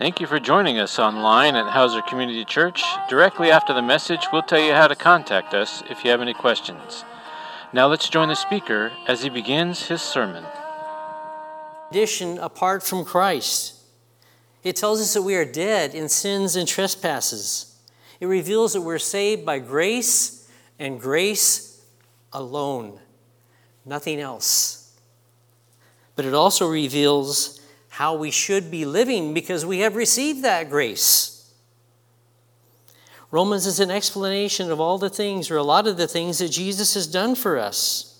Thank you for joining us online at Hauser Community Church. Directly after the message, we'll tell you how to contact us if you have any questions. Now let's join the speaker as he begins his sermon. Condition apart from Christ. It tells us that we are dead in sins and trespasses. It reveals that we're saved by grace and grace alone, nothing else. But it also reveals how we should be living because we have received that grace. Romans is an explanation of all the things, or a lot of the things that Jesus has done for us.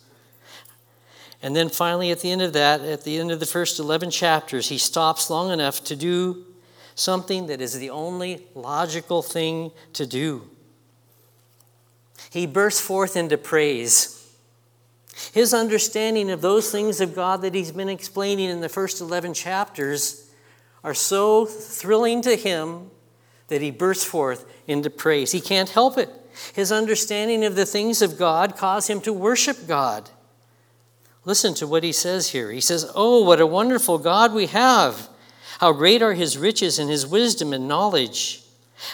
And then finally, at the end of that, at the end of the first 11 chapters, he stops long enough to do something that is the only logical thing to do. He bursts forth into praise. His understanding of those things of God that he's been explaining in the first 11 chapters are so thrilling to him that he bursts forth into praise. He can't help it. His understanding of the things of God cause him to worship God. Listen to what he says here. He says, Oh, what a wonderful God we have! How great are his riches and his wisdom and knowledge!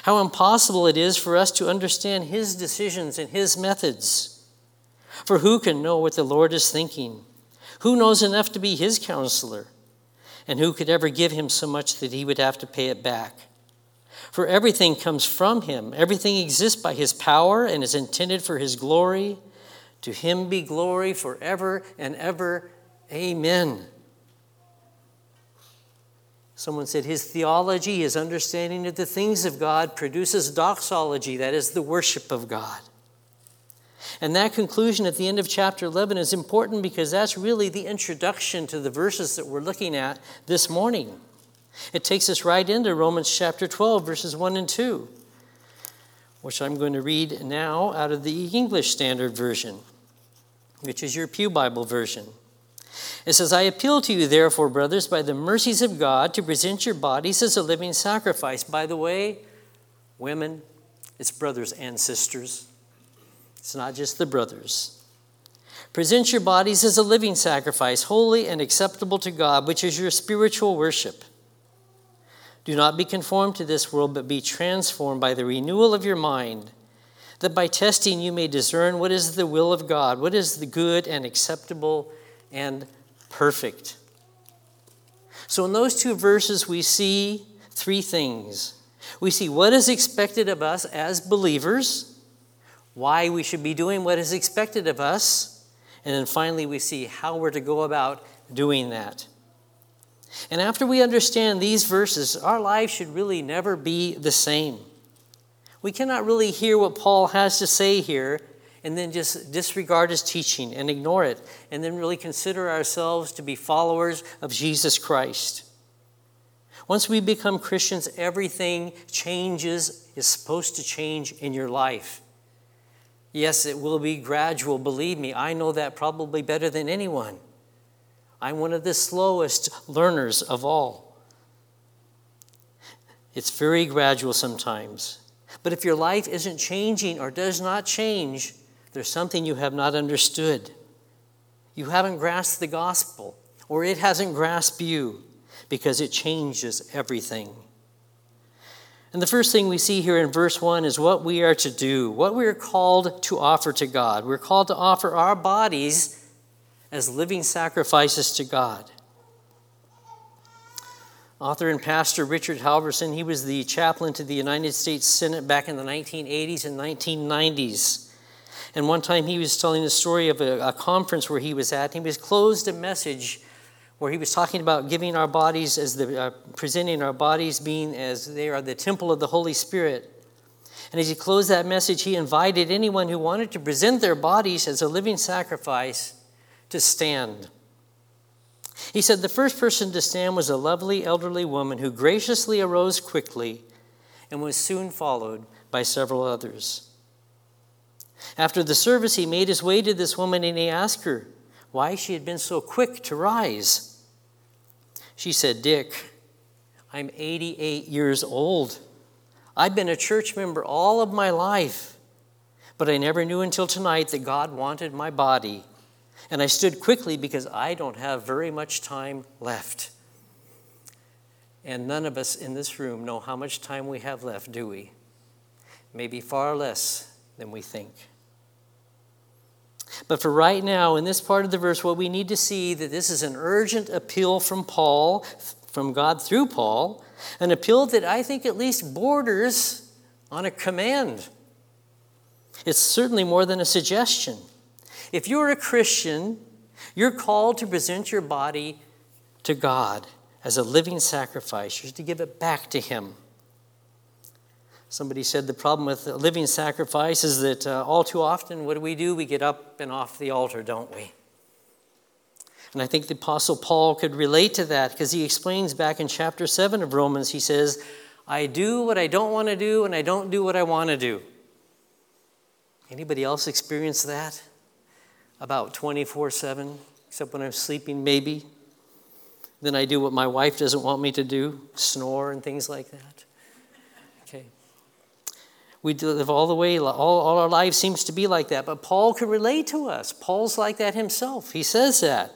How impossible it is for us to understand his decisions and his methods. For who can know what the Lord is thinking? Who knows enough to be his counselor? And who could ever give him so much that he would have to pay it back? For everything comes from him, everything exists by his power and is intended for his glory. To him be glory forever and ever. Amen. Someone said his theology, his understanding of the things of God, produces doxology, that is, the worship of God. And that conclusion at the end of chapter 11 is important because that's really the introduction to the verses that we're looking at this morning. It takes us right into Romans chapter 12, verses 1 and 2, which I'm going to read now out of the English Standard Version, which is your Pew Bible version. It says, I appeal to you, therefore, brothers, by the mercies of God, to present your bodies as a living sacrifice. By the way, women, it's brothers and sisters. It's not just the brothers. Present your bodies as a living sacrifice, holy and acceptable to God, which is your spiritual worship. Do not be conformed to this world, but be transformed by the renewal of your mind, that by testing you may discern what is the will of God, what is the good and acceptable and perfect. So, in those two verses, we see three things. We see what is expected of us as believers why we should be doing what is expected of us, and then finally we see how we're to go about doing that. And after we understand these verses, our lives should really never be the same. We cannot really hear what Paul has to say here and then just disregard his teaching and ignore it, and then really consider ourselves to be followers of Jesus Christ. Once we become Christians, everything changes, is supposed to change in your life. Yes, it will be gradual, believe me. I know that probably better than anyone. I'm one of the slowest learners of all. It's very gradual sometimes. But if your life isn't changing or does not change, there's something you have not understood. You haven't grasped the gospel, or it hasn't grasped you, because it changes everything. And the first thing we see here in verse 1 is what we are to do, what we are called to offer to God. We're called to offer our bodies as living sacrifices to God. Author and pastor Richard Halverson, he was the chaplain to the United States Senate back in the 1980s and 1990s. And one time he was telling the story of a, a conference where he was at. He was closed a message where he was talking about giving our bodies as the uh, presenting our bodies being as they are the temple of the Holy Spirit. And as he closed that message, he invited anyone who wanted to present their bodies as a living sacrifice to stand. He said the first person to stand was a lovely elderly woman who graciously arose quickly and was soon followed by several others. After the service, he made his way to this woman and he asked her, why she had been so quick to rise. She said, Dick, I'm 88 years old. I've been a church member all of my life, but I never knew until tonight that God wanted my body. And I stood quickly because I don't have very much time left. And none of us in this room know how much time we have left, do we? Maybe far less than we think. But for right now, in this part of the verse, what we need to see that this is an urgent appeal from Paul, from God through Paul, an appeal that I think at least borders on a command. It's certainly more than a suggestion. If you're a Christian, you're called to present your body to God as a living sacrifice. You're to give it back to Him. Somebody said the problem with living sacrifice is that uh, all too often, what do we do? We get up and off the altar, don't we? And I think the Apostle Paul could relate to that because he explains back in chapter 7 of Romans, he says, I do what I don't want to do, and I don't do what I want to do. Anybody else experience that? About 24 7, except when I'm sleeping, maybe. Then I do what my wife doesn't want me to do, snore and things like that. We live all the way, all, all our lives seems to be like that. But Paul could relate to us. Paul's like that himself. He says that.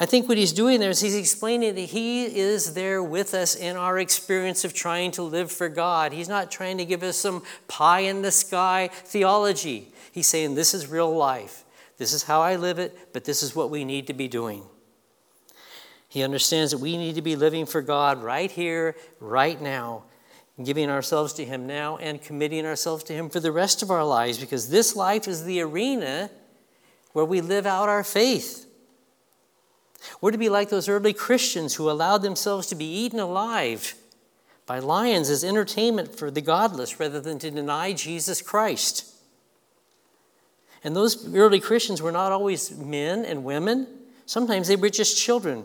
I think what he's doing there is he's explaining that he is there with us in our experience of trying to live for God. He's not trying to give us some pie in the sky theology. He's saying, This is real life. This is how I live it, but this is what we need to be doing. He understands that we need to be living for God right here, right now, giving ourselves to Him now and committing ourselves to Him for the rest of our lives because this life is the arena where we live out our faith. We're to be like those early Christians who allowed themselves to be eaten alive by lions as entertainment for the godless rather than to deny Jesus Christ. And those early Christians were not always men and women, sometimes they were just children.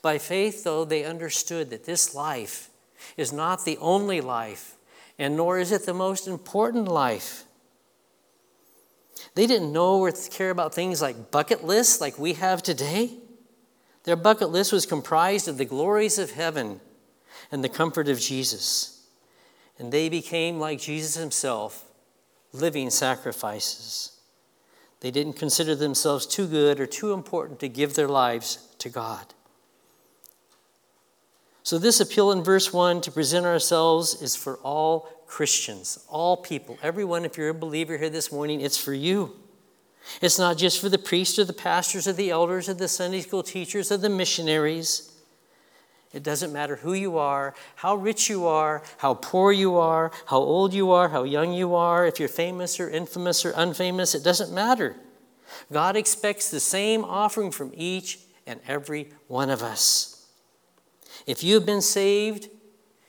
By faith, though, they understood that this life is not the only life, and nor is it the most important life. They didn't know or care about things like bucket lists like we have today. Their bucket list was comprised of the glories of heaven and the comfort of Jesus. And they became, like Jesus himself, living sacrifices. They didn't consider themselves too good or too important to give their lives to God. So, this appeal in verse 1 to present ourselves is for all Christians, all people. Everyone, if you're a believer here this morning, it's for you. It's not just for the priests or the pastors or the elders or the Sunday school teachers or the missionaries. It doesn't matter who you are, how rich you are, how poor you are, how old you are, how young you are, if you're famous or infamous or unfamous, it doesn't matter. God expects the same offering from each and every one of us. If you have been saved,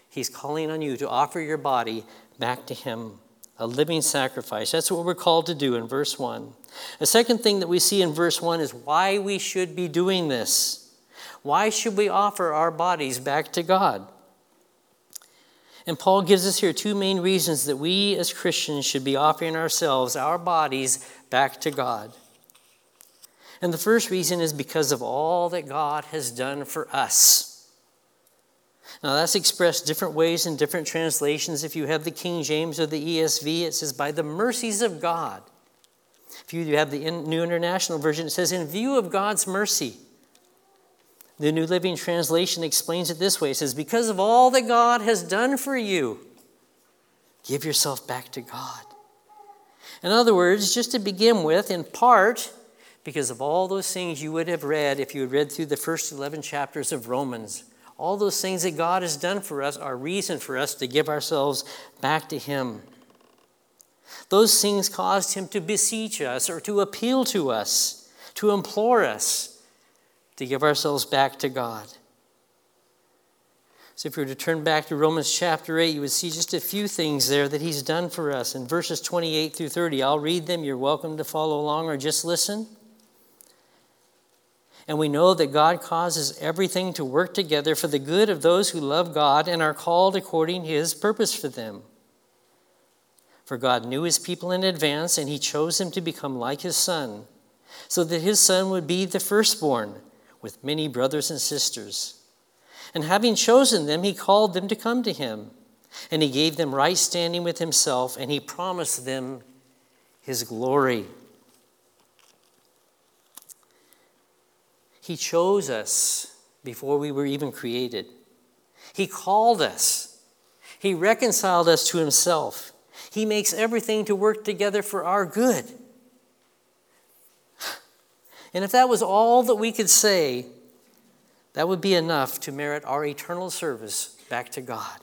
He's calling on you to offer your body back to Him, a living sacrifice. That's what we're called to do in verse 1. The second thing that we see in verse 1 is why we should be doing this. Why should we offer our bodies back to God? And Paul gives us here two main reasons that we as Christians should be offering ourselves, our bodies, back to God. And the first reason is because of all that God has done for us. Now, that's expressed different ways in different translations. If you have the King James or the ESV, it says, by the mercies of God. If you have the New International Version, it says, in view of God's mercy. The New Living Translation explains it this way it says, because of all that God has done for you, give yourself back to God. In other words, just to begin with, in part, because of all those things you would have read if you had read through the first 11 chapters of Romans all those things that God has done for us are reason for us to give ourselves back to Him. Those things caused Him to beseech us or to appeal to us, to implore us to give ourselves back to God. So, if we were to turn back to Romans chapter 8, you would see just a few things there that He's done for us. In verses 28 through 30, I'll read them. You're welcome to follow along or just listen. And we know that God causes everything to work together for the good of those who love God and are called according to his purpose for them. For God knew his people in advance, and he chose them to become like his son, so that his son would be the firstborn with many brothers and sisters. And having chosen them, he called them to come to him, and he gave them right standing with himself, and he promised them his glory. He chose us before we were even created. He called us, He reconciled us to Himself. He makes everything to work together for our good. And if that was all that we could say, that would be enough to merit our eternal service back to God.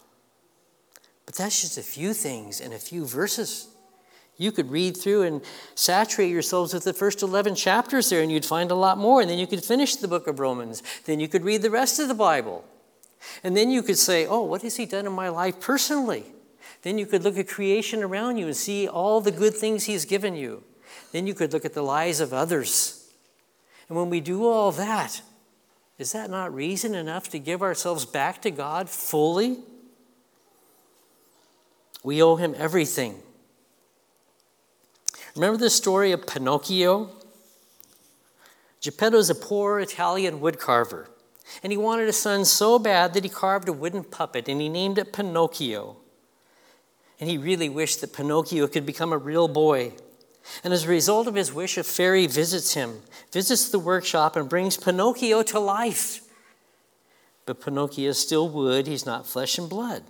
But that's just a few things in a few verses. You could read through and saturate yourselves with the first 11 chapters there, and you'd find a lot more. And then you could finish the book of Romans. Then you could read the rest of the Bible. And then you could say, Oh, what has He done in my life personally? Then you could look at creation around you and see all the good things He's given you. Then you could look at the lives of others. And when we do all that, is that not reason enough to give ourselves back to God fully? We owe Him everything. Remember the story of Pinocchio? Geppetto is a poor Italian woodcarver, and he wanted a son so bad that he carved a wooden puppet and he named it Pinocchio. And he really wished that Pinocchio could become a real boy. And as a result of his wish, a fairy visits him, visits the workshop, and brings Pinocchio to life. But Pinocchio is still wood, he's not flesh and blood.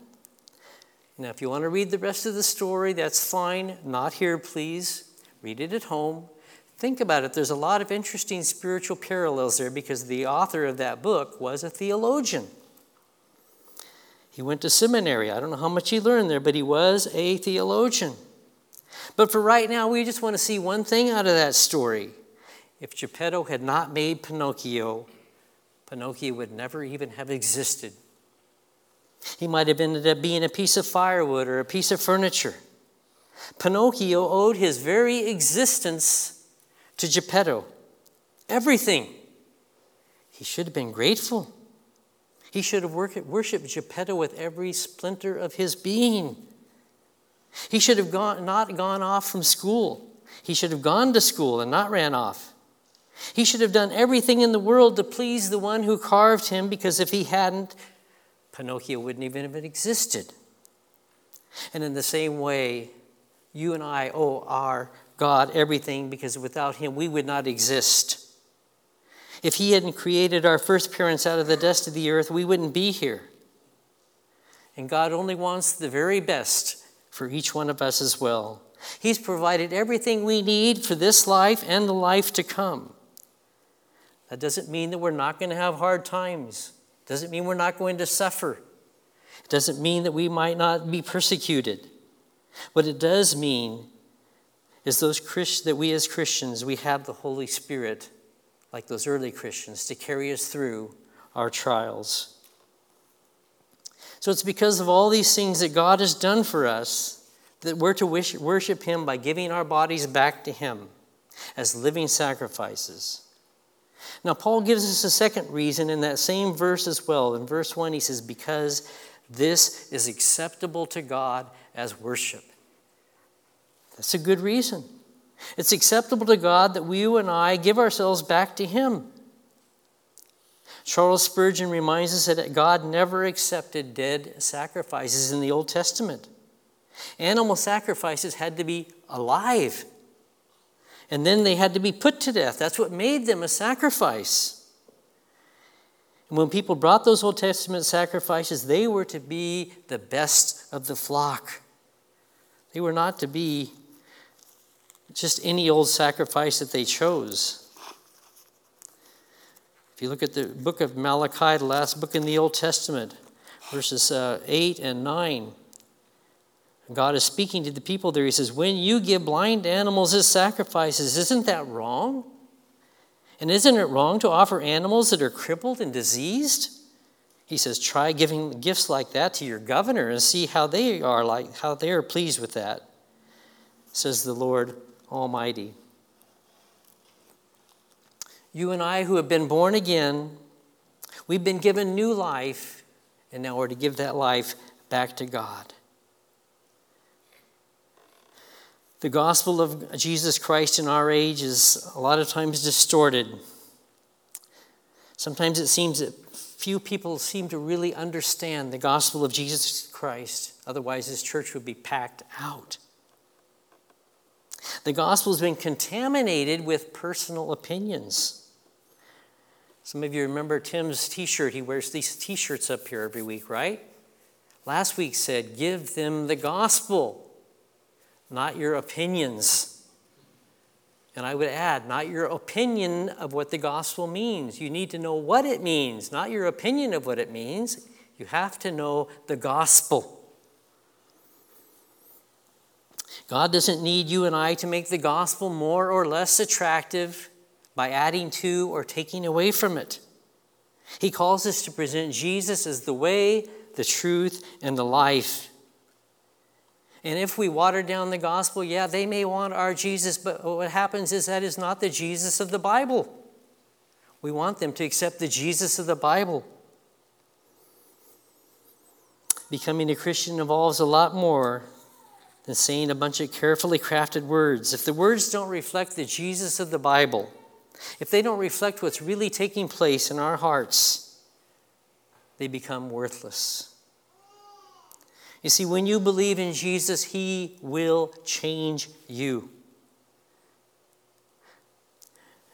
Now, if you want to read the rest of the story, that's fine. Not here, please. Read it at home. Think about it. There's a lot of interesting spiritual parallels there because the author of that book was a theologian. He went to seminary. I don't know how much he learned there, but he was a theologian. But for right now, we just want to see one thing out of that story. If Geppetto had not made Pinocchio, Pinocchio would never even have existed. He might have ended up being a piece of firewood or a piece of furniture. Pinocchio owed his very existence to Geppetto. Everything. He should have been grateful. He should have worshiped Geppetto with every splinter of his being. He should have gone, not gone off from school. He should have gone to school and not ran off. He should have done everything in the world to please the one who carved him because if he hadn't, Pinocchio wouldn't even have existed. And in the same way, you and I owe our God everything because without Him we would not exist. If He hadn't created our first parents out of the dust of the earth, we wouldn't be here. And God only wants the very best for each one of us as well. He's provided everything we need for this life and the life to come. That doesn't mean that we're not going to have hard times. Doesn't mean we're not going to suffer. It doesn't mean that we might not be persecuted. What it does mean is those Christ, that we as Christians, we have the Holy Spirit, like those early Christians, to carry us through our trials. So it's because of all these things that God has done for us that we're to wish, worship Him by giving our bodies back to Him as living sacrifices. Now, Paul gives us a second reason in that same verse as well. In verse 1, he says, Because this is acceptable to God as worship. That's a good reason. It's acceptable to God that we, you and I, give ourselves back to Him. Charles Spurgeon reminds us that God never accepted dead sacrifices in the Old Testament. Animal sacrifices had to be alive, and then they had to be put to death. That's what made them a sacrifice. And when people brought those Old Testament sacrifices, they were to be the best of the flock. They were not to be just any old sacrifice that they chose. If you look at the book of Malachi, the last book in the Old Testament, verses uh, 8 and 9, God is speaking to the people there. He says, When you give blind animals as sacrifices, isn't that wrong? And isn't it wrong to offer animals that are crippled and diseased? He says, try giving gifts like that to your governor and see how they are like how they are pleased with that, says the Lord Almighty. You and I who have been born again, we've been given new life, and now we're to give that life back to God. The gospel of Jesus Christ in our age is a lot of times distorted. Sometimes it seems that few people seem to really understand the gospel of Jesus Christ. Otherwise, this church would be packed out. The gospel has been contaminated with personal opinions. Some of you remember Tim's t shirt. He wears these t shirts up here every week, right? Last week said, Give them the gospel, not your opinions. And I would add, not your opinion of what the gospel means. You need to know what it means, not your opinion of what it means. You have to know the gospel. God doesn't need you and I to make the gospel more or less attractive by adding to or taking away from it. He calls us to present Jesus as the way, the truth, and the life. And if we water down the gospel, yeah, they may want our Jesus, but what happens is that is not the Jesus of the Bible. We want them to accept the Jesus of the Bible. Becoming a Christian involves a lot more than saying a bunch of carefully crafted words. If the words don't reflect the Jesus of the Bible, if they don't reflect what's really taking place in our hearts, they become worthless. You see, when you believe in Jesus, He will change you.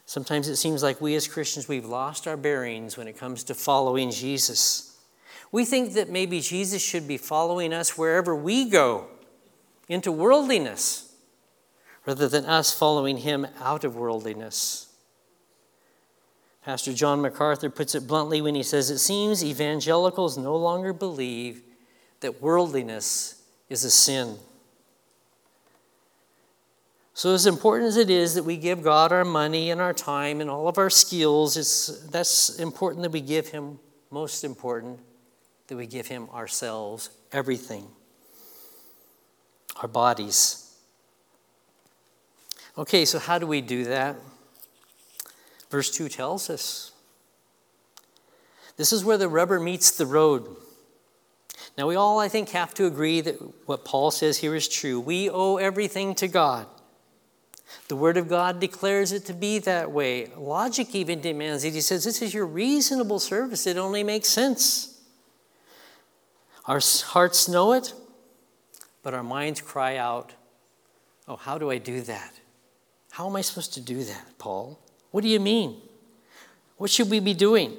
Sometimes it seems like we as Christians, we've lost our bearings when it comes to following Jesus. We think that maybe Jesus should be following us wherever we go into worldliness rather than us following Him out of worldliness. Pastor John MacArthur puts it bluntly when he says, It seems evangelicals no longer believe that worldliness is a sin. So, as important as it is that we give God our money and our time and all of our skills, it's, that's important that we give Him, most important, that we give Him ourselves, everything, our bodies. Okay, so how do we do that? Verse 2 tells us. This is where the rubber meets the road. Now, we all, I think, have to agree that what Paul says here is true. We owe everything to God. The Word of God declares it to be that way. Logic even demands it. He says, This is your reasonable service. It only makes sense. Our hearts know it, but our minds cry out, Oh, how do I do that? How am I supposed to do that, Paul? What do you mean? What should we be doing?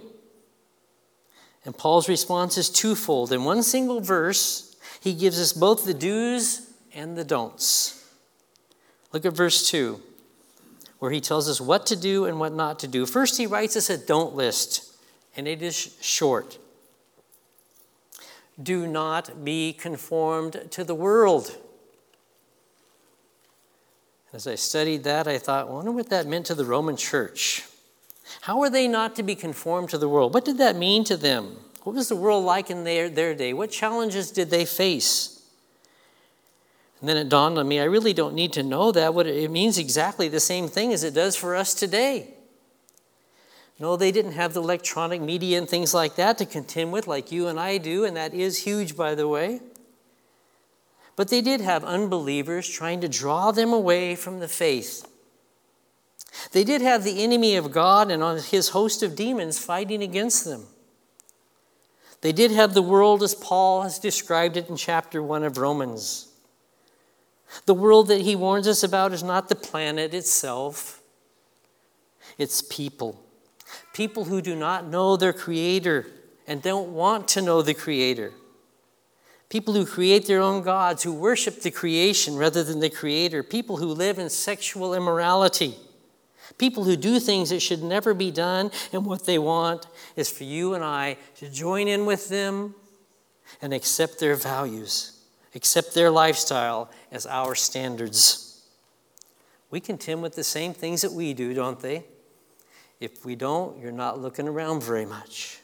And Paul's response is twofold. In one single verse, he gives us both the do's and the don'ts. Look at verse 2, where he tells us what to do and what not to do. First, he writes us a don't list, and it is short. Do not be conformed to the world as I studied that, I thought, I wonder what that meant to the Roman church. How were they not to be conformed to the world? What did that mean to them? What was the world like in their, their day? What challenges did they face? And then it dawned on me, I really don't need to know that. What it means exactly the same thing as it does for us today. No, they didn't have the electronic media and things like that to contend with, like you and I do, and that is huge, by the way. But they did have unbelievers trying to draw them away from the faith. They did have the enemy of God and his host of demons fighting against them. They did have the world as Paul has described it in chapter 1 of Romans. The world that he warns us about is not the planet itself, it's people. People who do not know their Creator and don't want to know the Creator. People who create their own gods, who worship the creation rather than the creator. People who live in sexual immorality. People who do things that should never be done, and what they want is for you and I to join in with them and accept their values, accept their lifestyle as our standards. We contend with the same things that we do, don't they? If we don't, you're not looking around very much.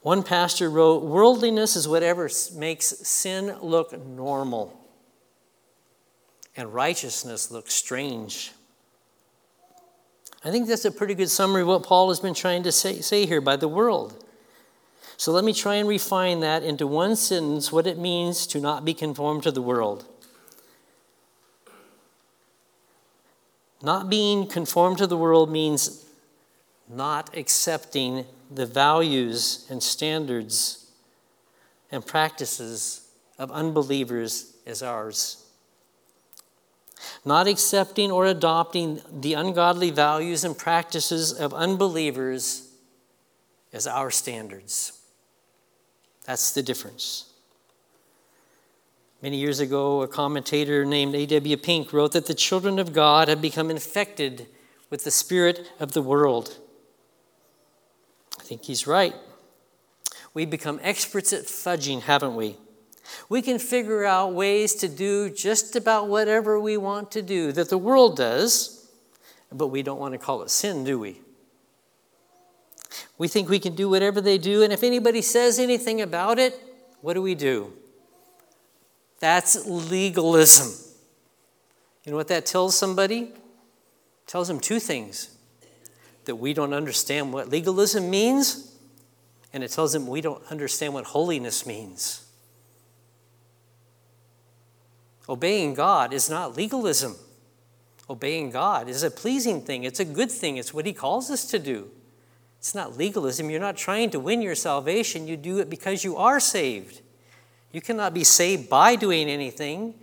One pastor wrote Worldliness is whatever makes sin look normal, and righteousness look strange. I think that's a pretty good summary of what Paul has been trying to say, say here by the world. So let me try and refine that into one sentence what it means to not be conformed to the world. Not being conformed to the world means not accepting the values and standards and practices of unbelievers as ours. Not accepting or adopting the ungodly values and practices of unbelievers as our standards. That's the difference. Many years ago, a commentator named A.W. Pink wrote that the children of God have become infected with the spirit of the world. I think he's right. We've become experts at fudging, haven't we? We can figure out ways to do just about whatever we want to do that the world does, but we don't want to call it sin, do we? We think we can do whatever they do, and if anybody says anything about it, what do we do? That's legalism. You know what that tells somebody? It tells them two things that we don't understand what legalism means, and it tells them we don't understand what holiness means. Obeying God is not legalism. Obeying God is a pleasing thing, it's a good thing, it's what He calls us to do. It's not legalism. You're not trying to win your salvation, you do it because you are saved. You cannot be saved by doing anything,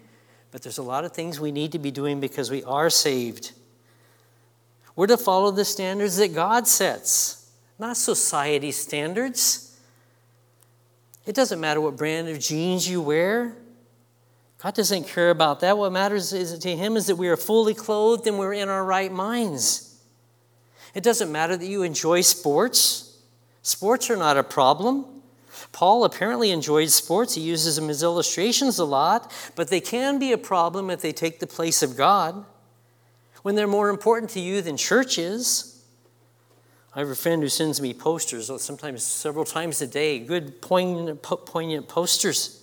but there's a lot of things we need to be doing because we are saved. We're to follow the standards that God sets, not society standards. It doesn't matter what brand of jeans you wear. God doesn't care about that. What matters is, to Him is that we are fully clothed and we're in our right minds. It doesn't matter that you enjoy sports. Sports are not a problem. Paul apparently enjoyed sports. He uses them as illustrations a lot, but they can be a problem if they take the place of God. When they're more important to you than church is. I have a friend who sends me posters, sometimes several times a day, good, poignant, poignant posters.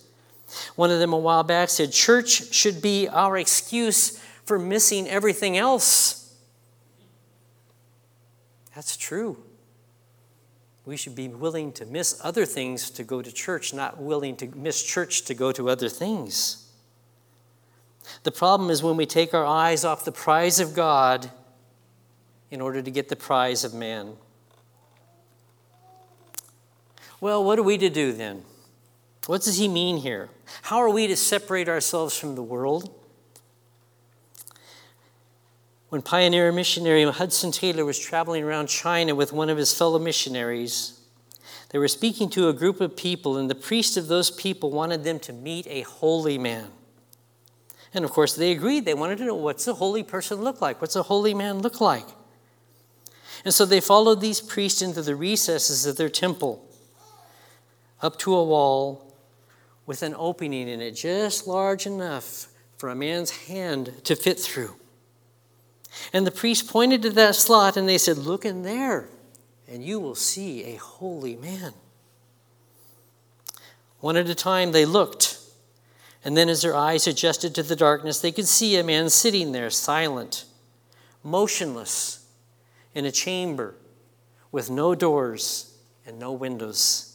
One of them a while back said, Church should be our excuse for missing everything else. That's true. We should be willing to miss other things to go to church, not willing to miss church to go to other things. The problem is when we take our eyes off the prize of God in order to get the prize of man. Well, what are we to do then? What does he mean here? How are we to separate ourselves from the world? When pioneer missionary Hudson Taylor was traveling around China with one of his fellow missionaries, they were speaking to a group of people, and the priest of those people wanted them to meet a holy man. And of course, they agreed. They wanted to know what's a holy person look like? What's a holy man look like? And so they followed these priests into the recesses of their temple, up to a wall with an opening in it just large enough for a man's hand to fit through. And the priest pointed to that slot and they said, Look in there, and you will see a holy man. One at a time they looked, and then as their eyes adjusted to the darkness, they could see a man sitting there, silent, motionless, in a chamber with no doors and no windows.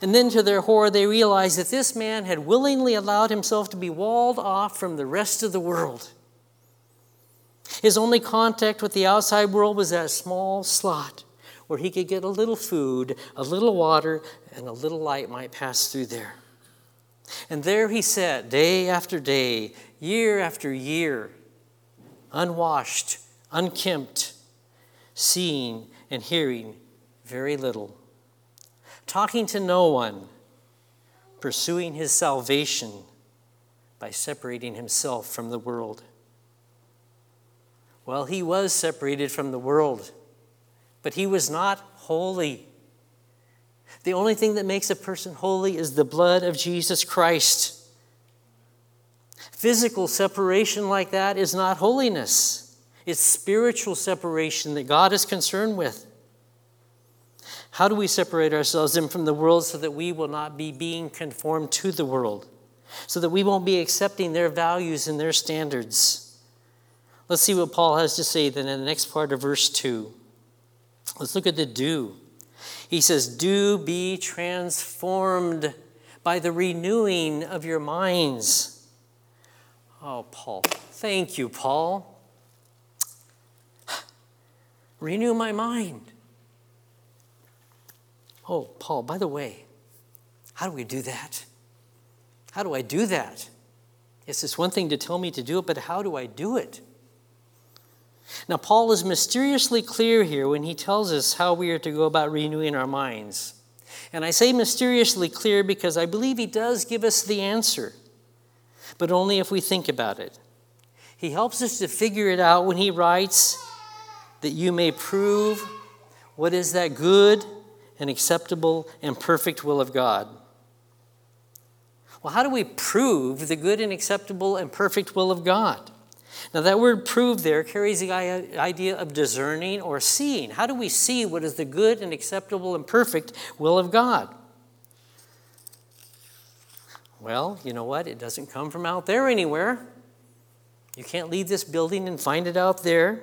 And then, to their horror, they realized that this man had willingly allowed himself to be walled off from the rest of the world. His only contact with the outside world was that small slot where he could get a little food, a little water, and a little light might pass through there. And there he sat day after day, year after year, unwashed, unkempt, seeing and hearing very little talking to no one, pursuing his salvation by separating himself from the world. Well, he was separated from the world, but he was not holy. The only thing that makes a person holy is the blood of Jesus Christ. Physical separation like that is not holiness, it's spiritual separation that God is concerned with. How do we separate ourselves in from the world so that we will not be being conformed to the world? So that we won't be accepting their values and their standards? Let's see what Paul has to say then in the next part of verse 2. Let's look at the do. He says, Do be transformed by the renewing of your minds. Oh, Paul. Thank you, Paul. Renew my mind. Oh, Paul, by the way, how do we do that? How do I do that? It's one thing to tell me to do it, but how do I do it? Now, Paul is mysteriously clear here when he tells us how we are to go about renewing our minds. And I say mysteriously clear because I believe he does give us the answer, but only if we think about it. He helps us to figure it out when he writes that you may prove what is that good and acceptable and perfect will of God. Well, how do we prove the good and acceptable and perfect will of God? Now, that word prove there carries the idea of discerning or seeing. How do we see what is the good and acceptable and perfect will of God? Well, you know what? It doesn't come from out there anywhere. You can't leave this building and find it out there.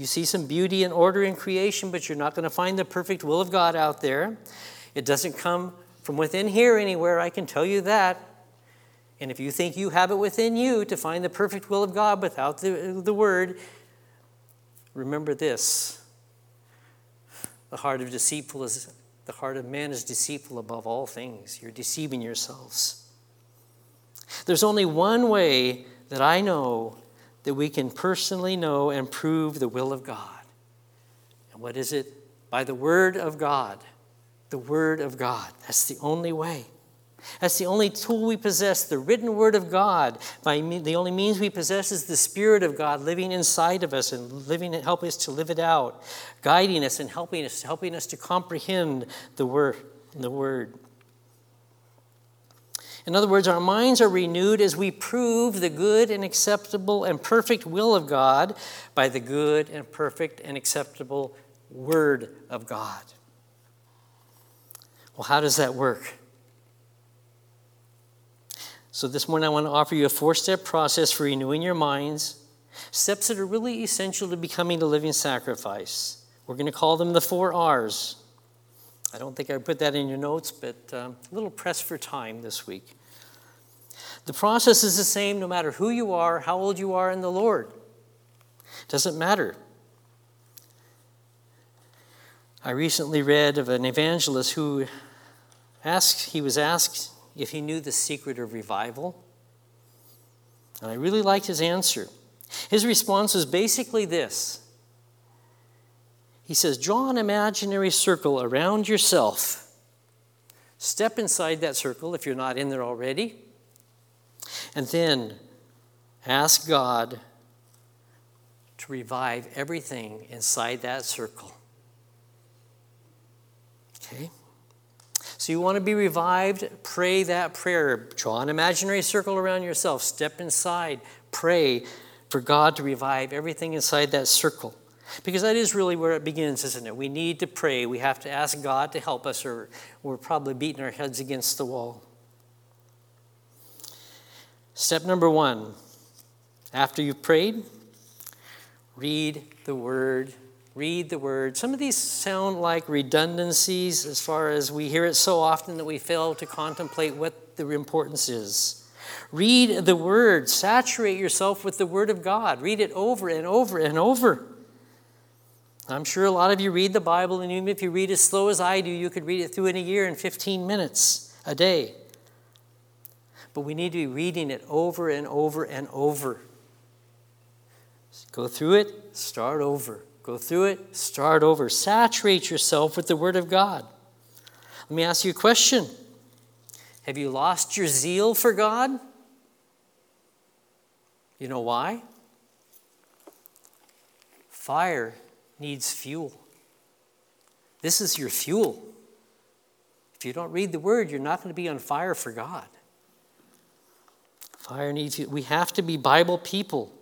You see some beauty and order in creation, but you're not going to find the perfect will of God out there. It doesn't come from within here anywhere, I can tell you that. And if you think you have it within you to find the perfect will of God without the, the word, remember this. The heart of deceitful is the heart of man is deceitful above all things. You're deceiving yourselves. There's only one way that I know that we can personally know and prove the will of God. And what is it? By the Word of God. The Word of God. That's the only way. That's the only tool we possess, the written Word of God. By the only means we possess is the Spirit of God living inside of us and living and helping us to live it out, guiding us and helping us, helping us to comprehend the Word. The Word. In other words, our minds are renewed as we prove the good and acceptable and perfect will of God by the good and perfect and acceptable Word of God. Well, how does that work? So, this morning I want to offer you a four step process for renewing your minds, steps that are really essential to becoming a living sacrifice. We're going to call them the four R's I don't think I put that in your notes, but um, a little press for time this week. The process is the same no matter who you are, how old you are in the Lord. It doesn't matter. I recently read of an evangelist who asked, he was asked if he knew the secret of revival. And I really liked his answer. His response was basically this he says, Draw an imaginary circle around yourself. Step inside that circle if you're not in there already. And then ask God to revive everything inside that circle. Okay? So you want to be revived? Pray that prayer. Draw an imaginary circle around yourself. Step inside. Pray for God to revive everything inside that circle. Because that is really where it begins, isn't it? We need to pray. We have to ask God to help us, or we're probably beating our heads against the wall. Step number one after you've prayed, read the Word. Read the Word. Some of these sound like redundancies as far as we hear it so often that we fail to contemplate what the importance is. Read the Word. Saturate yourself with the Word of God. Read it over and over and over. I'm sure a lot of you read the Bible, and even if you read as slow as I do, you could read it through in a year in 15 minutes a day. But we need to be reading it over and over and over. Go through it, start over. Go through it, start over. Saturate yourself with the Word of God. Let me ask you a question Have you lost your zeal for God? You know why? Fire needs fuel. This is your fuel. If you don't read the word, you're not going to be on fire for God. Fire needs fuel. We have to be Bible people.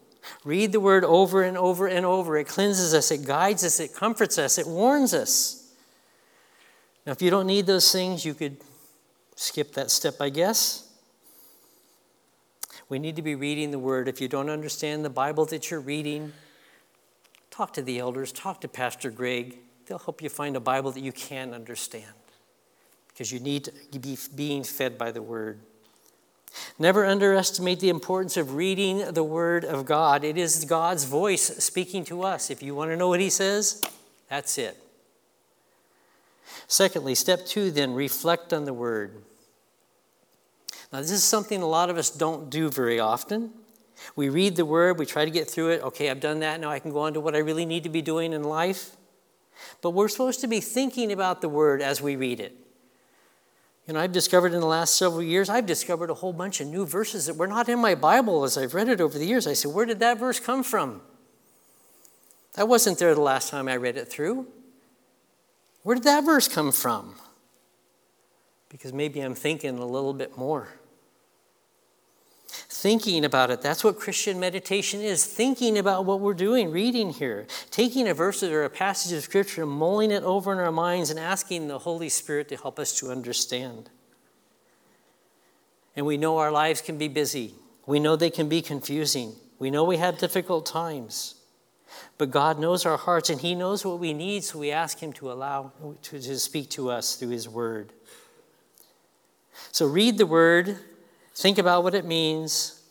Read the word over and over and over. It cleanses us, it guides us, it comforts us, it warns us. Now, if you don't need those things, you could skip that step, I guess. We need to be reading the word. If you don't understand the Bible that you're reading, talk to the elders, talk to Pastor Greg. They'll help you find a Bible that you can understand because you need to be being fed by the Word. Never underestimate the importance of reading the Word of God. It is God's voice speaking to us. If you want to know what He says, that's it. Secondly, step two, then, reflect on the Word. Now, this is something a lot of us don't do very often. We read the word, we try to get through it. Okay, I've done that. Now I can go on to what I really need to be doing in life. But we're supposed to be thinking about the word as we read it. You know, I've discovered in the last several years, I've discovered a whole bunch of new verses that were not in my Bible as I've read it over the years. I said, Where did that verse come from? That wasn't there the last time I read it through. Where did that verse come from? Because maybe I'm thinking a little bit more. Thinking about it, that's what Christian meditation is. Thinking about what we're doing, reading here, taking a verse or a passage of Scripture and mulling it over in our minds and asking the Holy Spirit to help us to understand. And we know our lives can be busy, we know they can be confusing, we know we have difficult times. But God knows our hearts and He knows what we need, so we ask Him to allow to, to speak to us through His Word. So read the Word, think about what it means.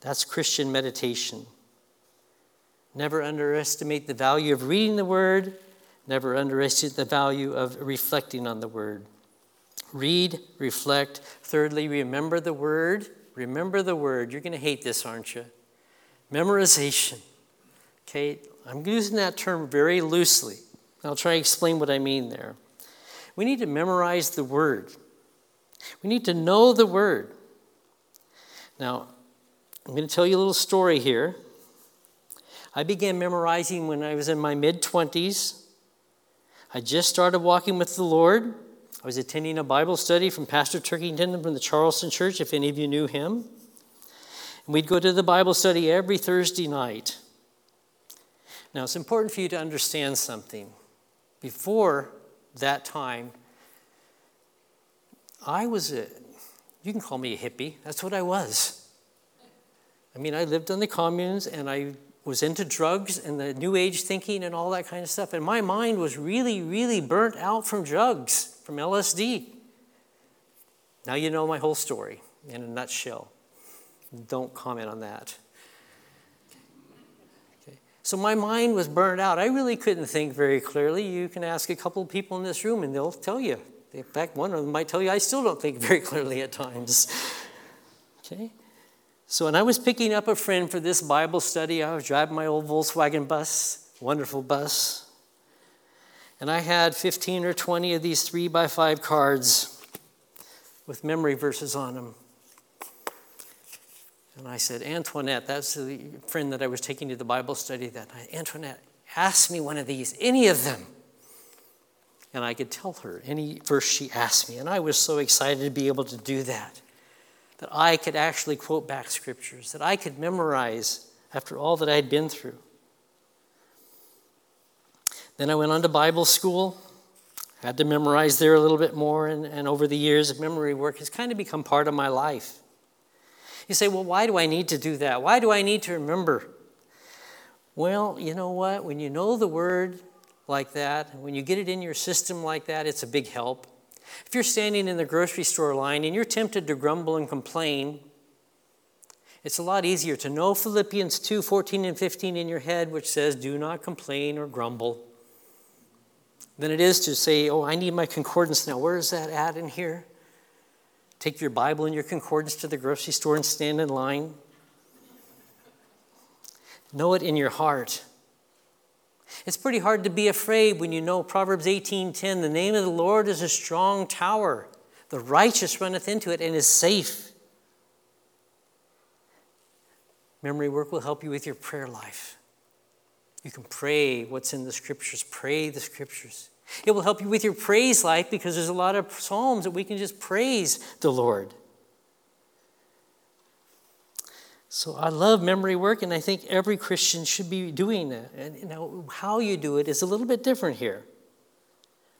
That's Christian meditation. Never underestimate the value of reading the Word, never underestimate the value of reflecting on the Word. Read, reflect. Thirdly, remember the Word. Remember the Word. You're going to hate this, aren't you? Memorization. Okay, I'm using that term very loosely. I'll try to explain what I mean there. We need to memorize the word. We need to know the word. Now, I'm going to tell you a little story here. I began memorizing when I was in my mid 20s. I just started walking with the Lord. I was attending a Bible study from Pastor Turkington from the Charleston Church, if any of you knew him. And we'd go to the Bible study every Thursday night. Now, it's important for you to understand something. Before that time, I was a, you can call me a hippie. That's what I was. I mean, I lived on the communes and I was into drugs and the new age thinking and all that kind of stuff. And my mind was really, really burnt out from drugs, from LSD. Now you know my whole story in a nutshell. Don't comment on that. So my mind was burned out. I really couldn't think very clearly. You can ask a couple of people in this room and they'll tell you. In fact, one of them might tell you I still don't think very clearly at times. Okay? So when I was picking up a friend for this Bible study, I was driving my old Volkswagen bus, wonderful bus. And I had 15 or 20 of these three by five cards with memory verses on them. And I said, Antoinette, that's the friend that I was taking to the Bible study that night. Antoinette, ask me one of these, any of them. And I could tell her any verse she asked me. And I was so excited to be able to do that, that I could actually quote back scriptures, that I could memorize after all that I had been through. Then I went on to Bible school. had to memorize there a little bit more, and, and over the years, memory work has kind of become part of my life. You say, well, why do I need to do that? Why do I need to remember? Well, you know what? When you know the word like that, when you get it in your system like that, it's a big help. If you're standing in the grocery store line and you're tempted to grumble and complain, it's a lot easier to know Philippians 2 14 and 15 in your head, which says, Do not complain or grumble, than it is to say, Oh, I need my concordance now. Where is that at in here? Take your Bible and your concordance to the grocery store and stand in line. Know it in your heart. It's pretty hard to be afraid when you know Proverbs 18:10, the name of the Lord is a strong tower. The righteous runneth into it and is safe. Memory work will help you with your prayer life. You can pray what's in the scriptures, pray the scriptures. It will help you with your praise life because there's a lot of Psalms that we can just praise the Lord. So I love memory work, and I think every Christian should be doing that. And you know, how you do it is a little bit different here.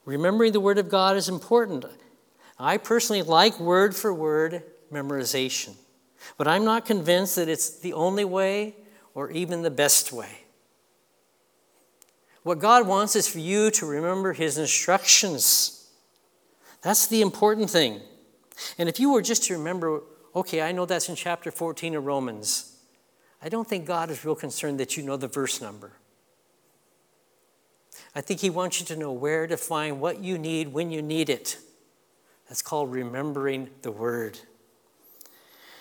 Remembering the Word of God is important. I personally like word for word memorization, but I'm not convinced that it's the only way or even the best way. What God wants is for you to remember His instructions. That's the important thing. And if you were just to remember, okay, I know that's in chapter 14 of Romans, I don't think God is real concerned that you know the verse number. I think He wants you to know where to find what you need when you need it. That's called remembering the Word.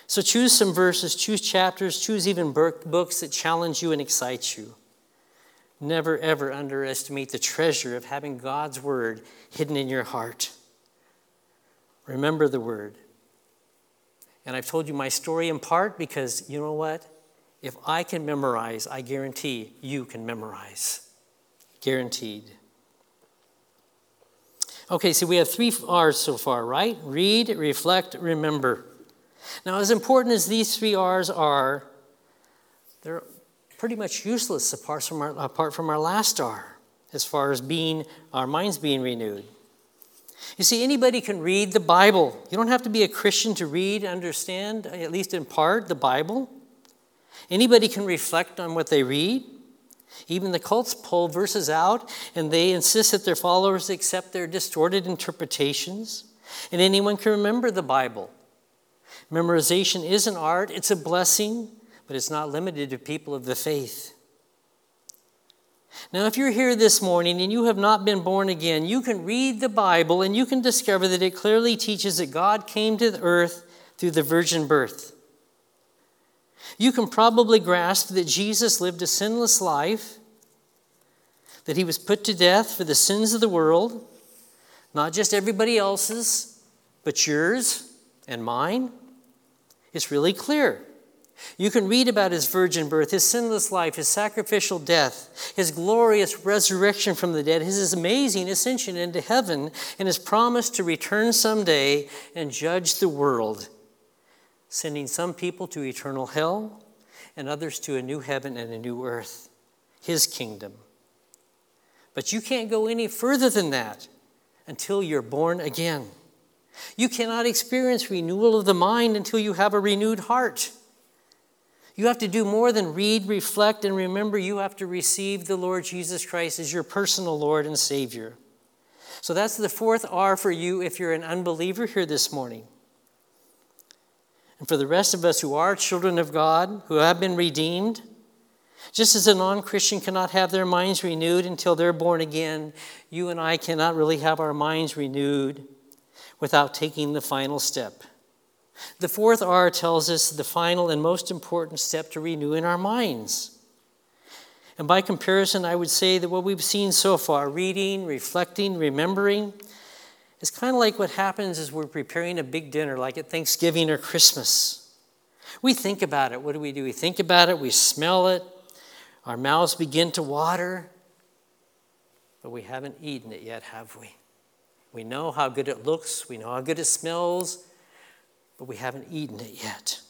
So choose some verses, choose chapters, choose even books that challenge you and excite you. Never, ever underestimate the treasure of having God's word hidden in your heart. Remember the word. And I've told you my story in part because you know what? If I can memorize, I guarantee you can memorize. Guaranteed. Okay, so we have three R's so far, right? Read, reflect, remember. Now, as important as these three R's are, they're pretty much useless apart from our, apart from our last R, as far as being our minds being renewed. You see, anybody can read the Bible. You don't have to be a Christian to read, understand, at least in part, the Bible. Anybody can reflect on what they read. Even the cults pull verses out and they insist that their followers accept their distorted interpretations. And anyone can remember the Bible. Memorization is an art, it's a blessing, but it's not limited to people of the faith. Now, if you're here this morning and you have not been born again, you can read the Bible and you can discover that it clearly teaches that God came to the earth through the virgin birth. You can probably grasp that Jesus lived a sinless life, that he was put to death for the sins of the world, not just everybody else's, but yours and mine. It's really clear. You can read about his virgin birth, his sinless life, his sacrificial death, his glorious resurrection from the dead, his amazing ascension into heaven, and his promise to return someday and judge the world, sending some people to eternal hell and others to a new heaven and a new earth, his kingdom. But you can't go any further than that until you're born again. You cannot experience renewal of the mind until you have a renewed heart. You have to do more than read, reflect, and remember. You have to receive the Lord Jesus Christ as your personal Lord and Savior. So that's the fourth R for you if you're an unbeliever here this morning. And for the rest of us who are children of God, who have been redeemed, just as a non Christian cannot have their minds renewed until they're born again, you and I cannot really have our minds renewed without taking the final step. The fourth R tells us the final and most important step to renewing our minds. And by comparison, I would say that what we've seen so far reading, reflecting, remembering is kind of like what happens as we're preparing a big dinner, like at Thanksgiving or Christmas. We think about it. What do we do? We think about it, we smell it, our mouths begin to water, but we haven't eaten it yet, have we? We know how good it looks, we know how good it smells, but we haven't eaten it yet.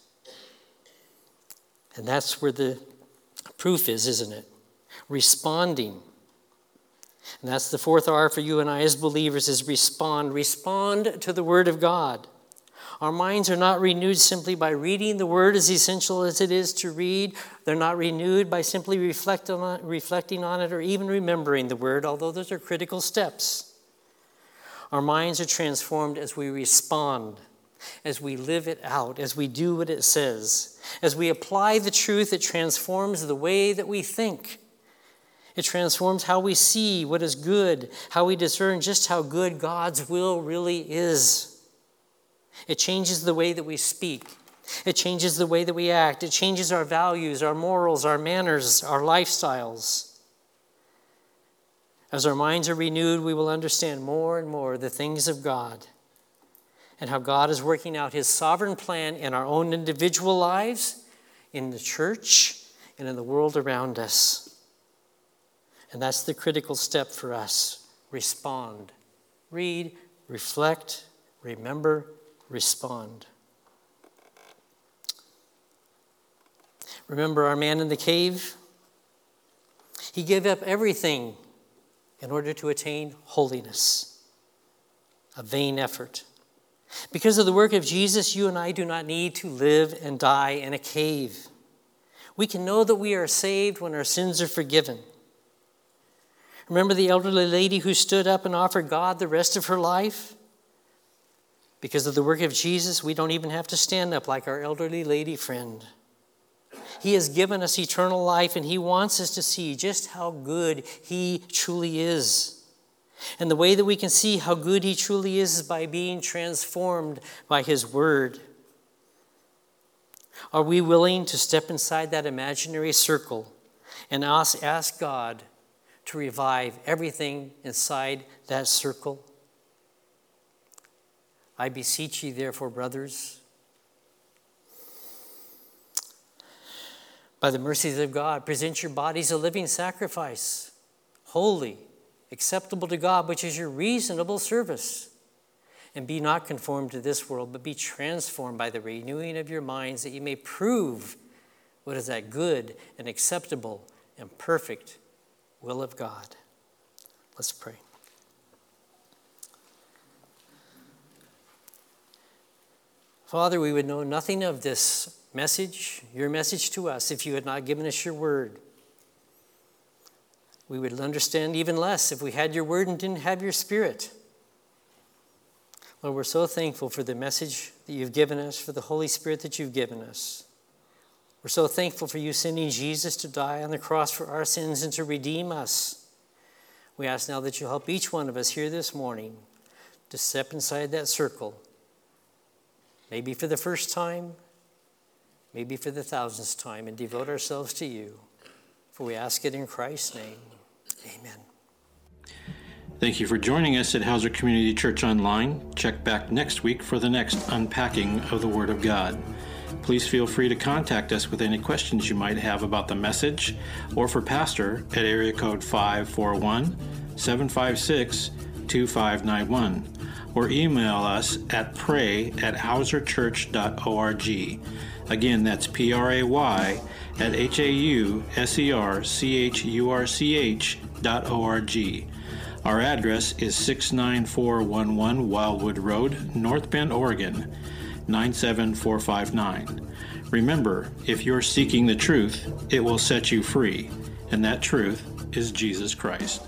And that's where the proof is, isn't it? Responding. And that's the fourth R for you and I as believers is respond. Respond to the Word of God. Our minds are not renewed simply by reading the Word, as essential as it is to read. They're not renewed by simply reflect on reflecting on it or even remembering the Word, although those are critical steps. Our minds are transformed as we respond as we live it out, as we do what it says, as we apply the truth, it transforms the way that we think. It transforms how we see what is good, how we discern just how good God's will really is. It changes the way that we speak. It changes the way that we act. It changes our values, our morals, our manners, our lifestyles. As our minds are renewed, we will understand more and more the things of God and how God is working out his sovereign plan in our own individual lives, in the church, and in the world around us. And that's the critical step for us respond. Read, reflect, remember, respond. Remember our man in the cave? He gave up everything in order to attain holiness, a vain effort. Because of the work of Jesus, you and I do not need to live and die in a cave. We can know that we are saved when our sins are forgiven. Remember the elderly lady who stood up and offered God the rest of her life? Because of the work of Jesus, we don't even have to stand up like our elderly lady friend. He has given us eternal life, and He wants us to see just how good He truly is. And the way that we can see how good He truly is is by being transformed by His Word. Are we willing to step inside that imaginary circle and ask, ask God to revive everything inside that circle? I beseech ye, therefore, brothers, by the mercies of God, present your bodies a living sacrifice, holy, acceptable to God, which is your reasonable service. And be not conformed to this world, but be transformed by the renewing of your minds, that you may prove what is that good and acceptable and perfect will of God. Let's pray. Father, we would know nothing of this message, your message to us, if you had not given us your word. We would understand even less if we had your word and didn't have your spirit. Lord, we're so thankful for the message that you've given us, for the Holy Spirit that you've given us. We're so thankful for you sending Jesus to die on the cross for our sins and to redeem us. We ask now that you help each one of us here this morning to step inside that circle maybe for the first time, maybe for the thousandth time, and devote ourselves to you. For we ask it in Christ's name. Amen. Thank you for joining us at Hauser Community Church Online. Check back next week for the next unpacking of the Word of God. Please feel free to contact us with any questions you might have about the message or for Pastor at area code 541 756 2591 or email us at pray at hauserchurch.org. Again, that's P R A Y at H A U S E R C H U R C H Our address is 69411 Wildwood Road, North Bend, Oregon 97459. Remember, if you're seeking the truth, it will set you free, and that truth is Jesus Christ.